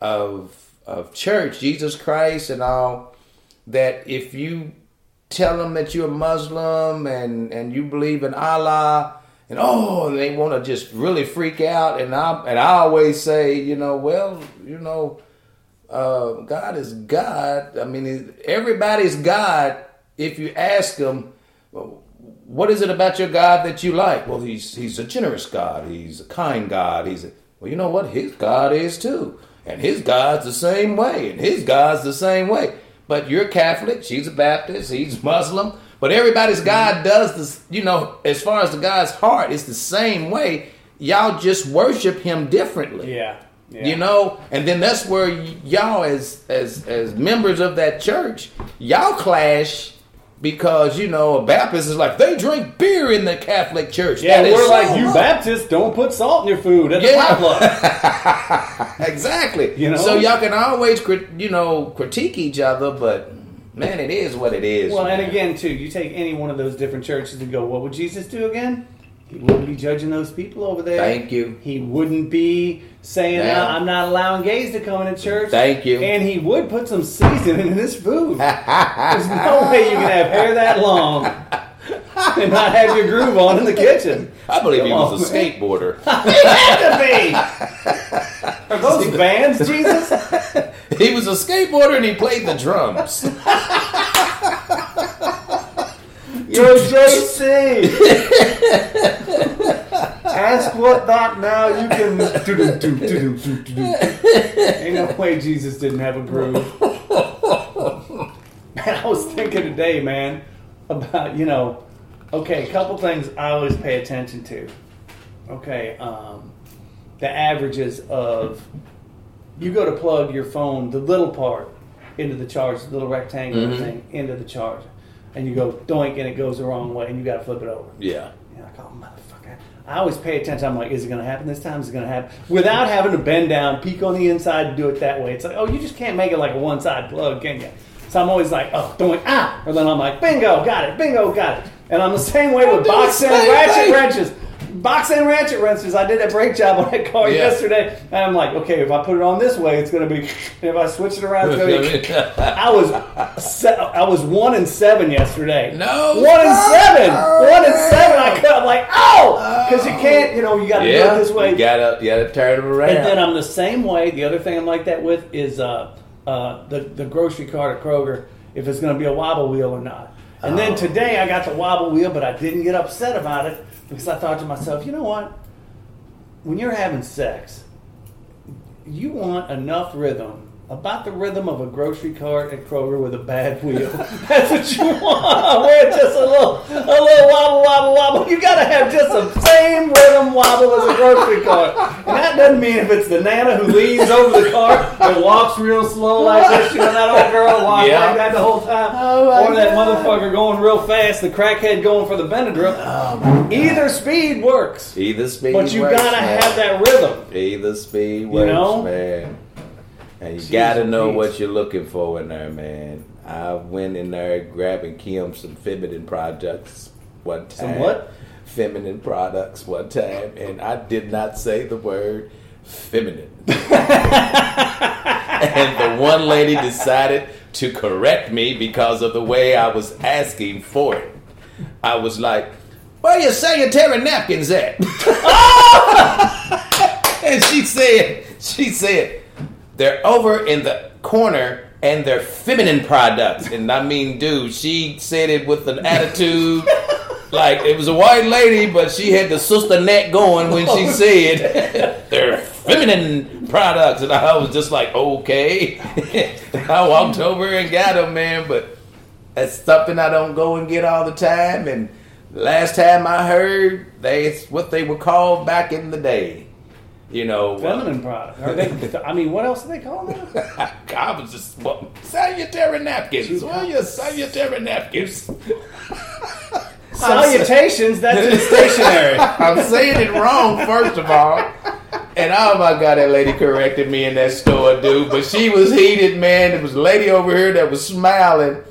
of of church, Jesus Christ and all that if you tell them that you're Muslim and and you believe in Allah and oh they want to just really freak out and I and I always say you know well you know uh, God is God. I mean everybody's God if you ask them well, what is it about your God that you like well he's he's a generous God he's a kind God he's a, well you know what his God is too and his God's the same way and his God's the same way but you're Catholic, she's a Baptist, he's Muslim. But everybody's God does this, you know, as far as the God's heart, it's the same way. Y'all just worship him differently. Yeah. yeah. You know, and then that's where y'all as as as members of that church, y'all clash because you know a Baptist is like they drink beer in the Catholic Church. Yeah, That we're so like you wrong." Baptists don't put salt in your food at the Yeah. potluck. (laughs) exactly. You know? so y'all can always you know critique each other, but man, it is what it is. well, and again, too, you take any one of those different churches and go, what would Jesus do again? He wouldn't be judging those people over there. Thank you. He wouldn't be saying, uh, Yeah. "I'm not allowing gays to come into church. Thank you. And he would put some seasoning in his food. There's no (laughs) way you can have hair that long and not have your groove on in the kitchen. I believe he Come was a on, man. skateboarder. (laughs) He had to be. Are those (laughs) bands, Jesus? he was a skateboarder and he played the drums. Yo, JC. Ask (laughs) what not now you can. Ain't no way Jesus didn't have a groove. (laughs) Man, I was thinking today, man, about you know, okay, a couple things I always pay attention to. Okay, um, the averages of you go to plug your phone, the little part, into the charger, the little rectangular Mhm. thing into the charger, and you go doink, and it goes the wrong way, and you got to flip it over. Yeah. You're like, oh, motherfucker. I always pay attention. I'm like, is it going to happen this time? Is it going to happen? Without having to bend down, peek on the inside, and do it that way. It's like, oh, you just can't make it like a one side plug, can you? So I'm always like, oh, doing ah, or then I'm like, bingo, got it, bingo, got it. And I'm the same way with boxing same ratchet wrenches. Box and ratchet wrenches. I did a brake job on that car Yeah. yesterday, and I'm like, okay, if I put it on this way, it's going to be. (laughs) If I switch it around, it's going (laughs) to be. I was se- I was one and seven yesterday. No, one and seven. Oh, one and seven. I cut. I'm like, oh, because you can't. You know, you got to do yeah, it this way. You gotta, you gotta turn them around. And then I'm the same way. The other thing I'm like that with is uh, uh, the the grocery cart at Kroger. If it's going to be a wobble wheel or not. And Oh. then today I got the wobble wheel, but I didn't get upset about it because I thought to myself, you know what? When you're having sex, you want enough rhythm. About the rhythm of a grocery cart at Kroger with a bad wheel. (laughs) That's what you want. Where just a little, a little wobble, wobble, wobble. You got to have just the same rhythm wobble as a grocery cart. And that doesn't mean if it's the nana who leans over the cart and walks real slow like this, you know, that old girl walking Yeah. like that the whole time. Oh, or that God. motherfucker going real fast, the crackhead going for the Benadryl. Oh, Either speed works. Either speed, But you works, gotta man. have that rhythm. Either speed works, know? man. And you Jeez gotta know Louise. what you're looking for in there, man. I went in there grabbing Kim some feminine products one time. Some what? Feminine products one time, and I did not say the word feminine. (laughs) and the one lady decided to correct me because of the way I was asking for it. I was like, "Where you sanitary napkins at?" (laughs) and she said, "She said they're over in the corner." And they're feminine products, and I mean, dude, she said it with an attitude like it was a white lady, but she had the sister neck going when she (laughs) said they're feminine products, and I was just like, okay. (laughs) I walked over and got them, man, but that's something I don't go and get all the time. And last time I heard, they it's what they were called back in the day. You know, uh, Feminine product. Are they, I mean, what else do they call them? (laughs) I was just well, sanitary napkins. Well, your sanitary napkins. Salutations, that's in stationary. (laughs) I'm saying it wrong, first of all. And oh my god, that lady corrected me in that store, dude. But she was heated, man. There was a lady over here that was smiling.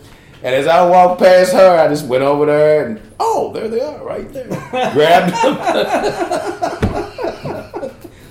And as I walked past her, I just went over there and oh, there they are, right there. Grabbed them. (laughs)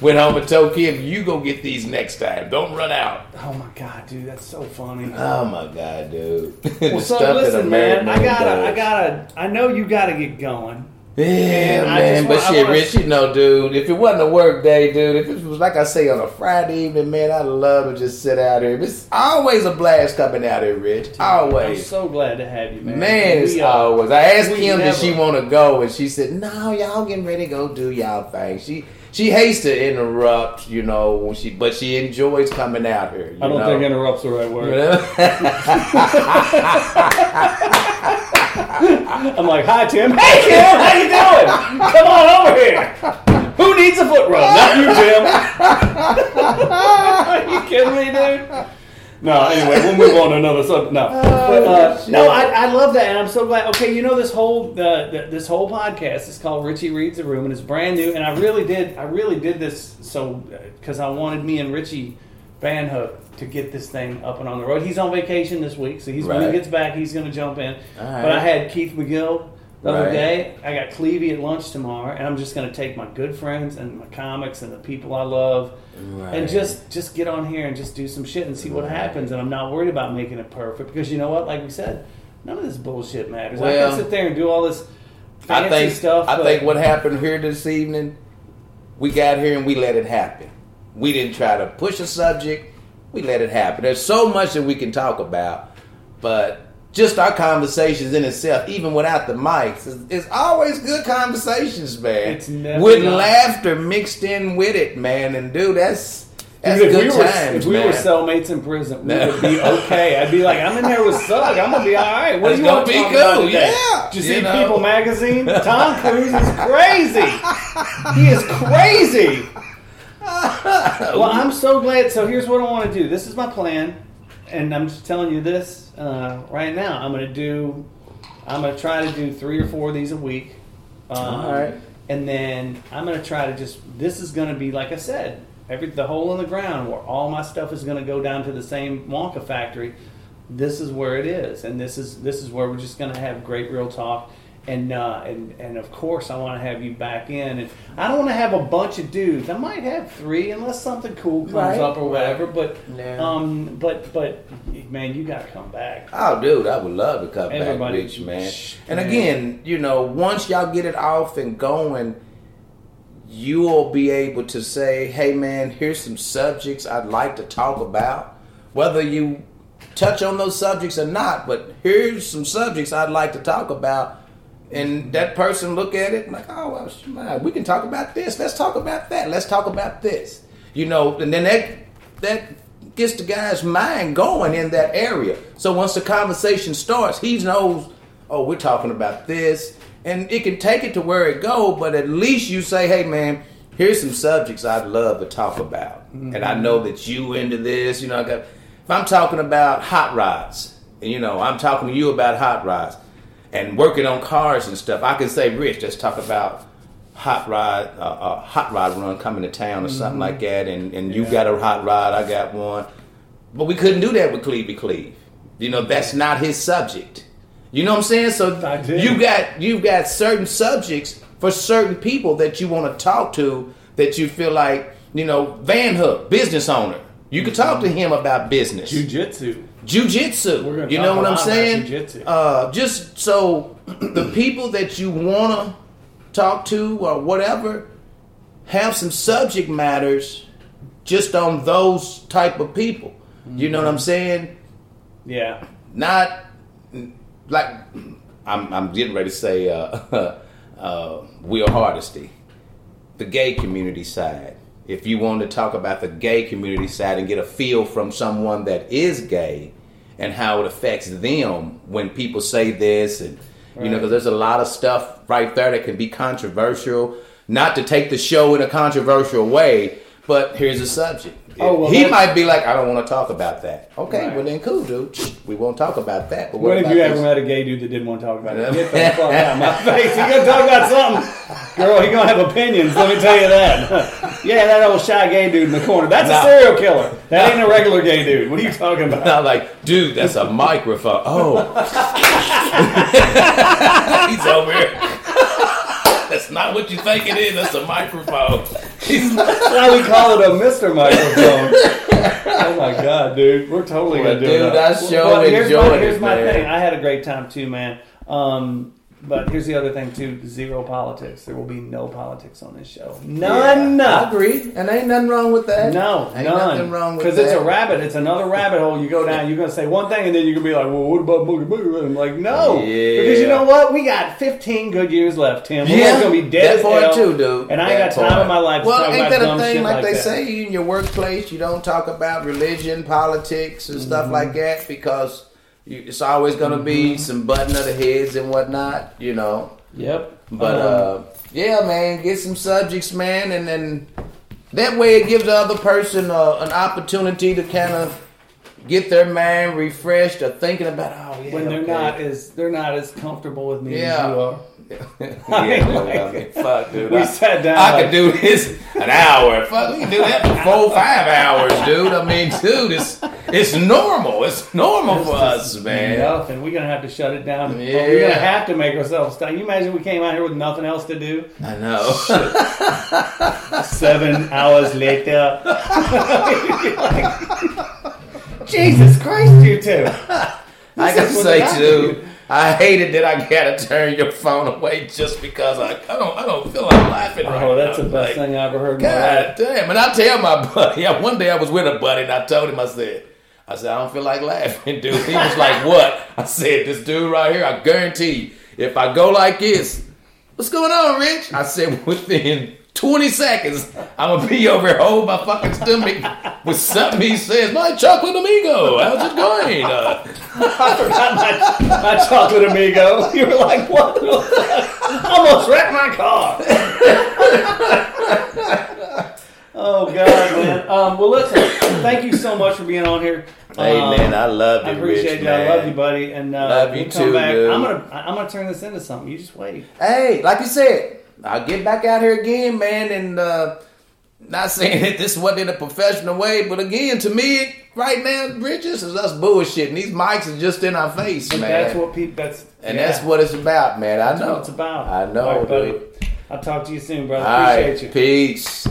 went home and told Kim, "You go get these next time. Don't run out." Oh my god, dude, that's so funny. Oh my god, dude. (laughs) Well, so listen, man, I gotta, does. I gotta, I know you gotta get going. Yeah, And man, but I shit, wanna- Rich, you know, dude, if it wasn't a work day, dude, if it was like I say on a Friday evening, man, I'd love to just sit out here. It's always a blast coming out here, Rich. Always. I'm so glad to have you, man. Man, it's We, uh, always. I asked Kim did she want to go, and she said, "No, y'all getting ready to go do y'all thing." She she hates to interrupt, you know, when she but she enjoys coming out here. You I don't know? think interrupts the right word. (laughs) I'm like, hi, Tim. Hey, Tim, how you doing? Come on over here. Who needs a foot rub? Not you, Tim. (laughs) Are you kidding me, dude? No, anyway, we'll move on to another subject. No, uh, no, I, I love that, and I'm so glad. Okay, you know this whole the, the, this whole podcast is called Richie Reads the Room, and it's brand new. And I really did, I really did this so because I wanted me and Richie Van Hook to get this thing up and on the road. He's on vacation this week, so he's when he gets back, he's going to jump in. All right. But I had Keith McGill the other day. I got Clevey at lunch tomorrow, and I'm just going to take my good friends and my comics and the people I love, Right. and just just get on here and just do some shit and see what happens. And I'm not worried about making it perfect because you know what? Like we said, none of this bullshit matters. I can sit there and do all this fancy I think stuff. I think what happened here this evening, we got here and we let it happen. We didn't try to push a subject. We let it happen. There's so much that we can talk about, but just our conversations in itself, even without the mics, is, is always good conversations, man. It's never with not. laughter mixed in with it, man. And dude, that's that's if good we were, times, if we man. were cellmates in prison, we would be (laughs) okay. I'd be like, I'm in there with Sug. I'm gonna be all right. What do you want gonna to be cool, yeah. Did you You see know? People magazine? (laughs) Tom Cruise is crazy. He is crazy. (laughs) Well, I'm so glad. So here's what I want to do. This is my plan, and I'm just telling you this uh, right now. I'm to do. I'm to try to do three or four of these a week. Um, All right. And then I'm to try to just. This is to be like I said, every the hole in the ground where all my stuff is going to go down to the same Wonka factory. This is where it is, and this is this is where we're just going to have great real talk. And uh, and and of course I want to have you back in, and I don't want to have a bunch of dudes. I might have three unless something cool comes Right, up or whatever. But Yeah. um, but but man, you got to come back. Oh, dude, I would love to come Everybody- back, Rich, man. Shh, And man. again, you know, once y'all get it off and going, you will be able to say, "Hey, man, here's some subjects I'd like to talk about." Whether you touch on those subjects or not, but here's some subjects I'd like to talk about. And that person look at it like, oh, well, we can talk about this. Let's talk about that. Let's talk about this. You know, and then that that gets the guy's mind going in that area. So once the conversation starts, he knows, oh, we're talking about this, and it can take it to where it go. But at least you say, hey, man, here's some subjects I'd love to talk about, and I know that you into this. You know, I got if I'm talking about hot rods, and you know, I'm talking to you about hot rods and working on cars and stuff, I can say, Rich, let's talk about hot rod, uh, uh, hot rod run coming to town or something like that, and, and you Yeah. got a hot rod, I got one, but we couldn't do that with Clevey Cleve. You know, that's not his subject. You know what I'm saying? So you got you've got certain subjects for certain people that you want to talk to that you feel like you know Van Hook, business owner. You could talk to him about business Jiu-jitsu. Jujitsu. You know what I'm saying? Uh, just so (clears throat) the people that you wanna talk to or whatever have some subject matters just on those type of people. You know what Mm-hmm. I'm saying? Yeah. Not like I'm, I'm getting ready to say uh, (laughs) uh, Will Hardesty, the gay community side. If you want to talk about the gay community side and get a feel from someone that is gay and how it affects them when people say this, and you know, because there's a lot of stuff right there that can be controversial. Not to take the show in a controversial way, but here's the subject. Oh, well, he might be like, I don't want to talk about that. Okay, Right. well then, cool, dude. We won't talk about that. But what have about you ever met a gay dude that didn't want to talk about it? Get the (laughs) fuck out of my face. You gonna talk about something, girl? He gonna have opinions. Let me tell you that. (laughs) yeah, that old shy gay dude in the corner. That's No. a serial killer. That ain't a regular gay dude. What are you talking about? I'm like, dude, that's a microphone. Oh, (laughs) he's over here. that's not what you think it is. That's a microphone. Why we call it a Mr. Microphone. oh my god, dude, we're totally Well, gonna do dude, that. I sure Well, here's my, here's it, my thing. I had a great time too, man. Um, but here's the other thing too: zero politics. There will be no politics on this show. None. I agree, and ain't nothing wrong with that. No, ain't none. nothing wrong with Because it's a rabbit. It's another rabbit hole. You go down. You're gonna say one thing, and then you're gonna be like, "Well, what about boogie boogie?" I'm like, no, Yeah. because you know what? We got 15 good years left, Tim. We're Yeah, gonna be dead that part hell, too, dude. And I ain't got time in my life to Well, ain't that a thing like, like they that. say in your workplace? You don't talk about religion, politics, and stuff Mm-hmm. like that because you, it's always going to be Mm-hmm. some button of the heads and whatnot. You know. Yep. But Um, uh, yeah, man, get some subjects, man, and then that way it gives the other person uh, an opportunity to kind of get their mind refreshed or thinking about oh yeah when they're okay. not as they're not as comfortable with me Yeah. as you are. (laughs) yeah, I mean, (laughs) fuck, dude. We I, sat down. I like, could do this an hour. Fuck, we can do that for four, five hours, dude. I mean, dude, it's it's normal. It's normal for us, man. enough, and we're gonna have to shut it down. Yeah. We're gonna have to make ourselves stop. Can you imagine we came out here with nothing else to do? I know. (laughs) Seven hours later. (laughs) Jesus Christ, you two. I gotta say too. I hated that I gotta turn your phone away just because I, I don't I don't feel like laughing right Oh, that's now. the best Like, thing I ever heard in my life. God damn! And I tell my (laughs) buddy, yeah, one day I was with a buddy and I told him, I said, I said, I don't feel like laughing, (laughs) dude. He was like, What? I said, This dude right here, I guarantee you, if I go like this, what's going on, Rich? I said, (laughs) within 20 seconds, I'm gonna be over here holding my fucking stomach with something he says. My chocolate amigo, how's it going? Uh, (laughs) I forgot my, my chocolate amigo. You were like, what? Almost wrecked my car. oh, God, man. Um, well, listen, thank you so much for being on here. Hey Um, man, I love you, I appreciate Rich, you. I love you, buddy. And uh, Love you come too, back. dude. I'm gonna I'm gonna turn this into something. You just wait. Hey, like you said, I'll get back out here again, man, and uh, not saying (laughs) that this wasn't in a professional way, but again, to me, right now, Bridges is us bullshitting. These mics are just in our face, man. that's what people. That's and yeah, that's what it's about, man. I that's know. what it's about. I know, right. I'll talk to you soon, brother. All Appreciate right, you. peace.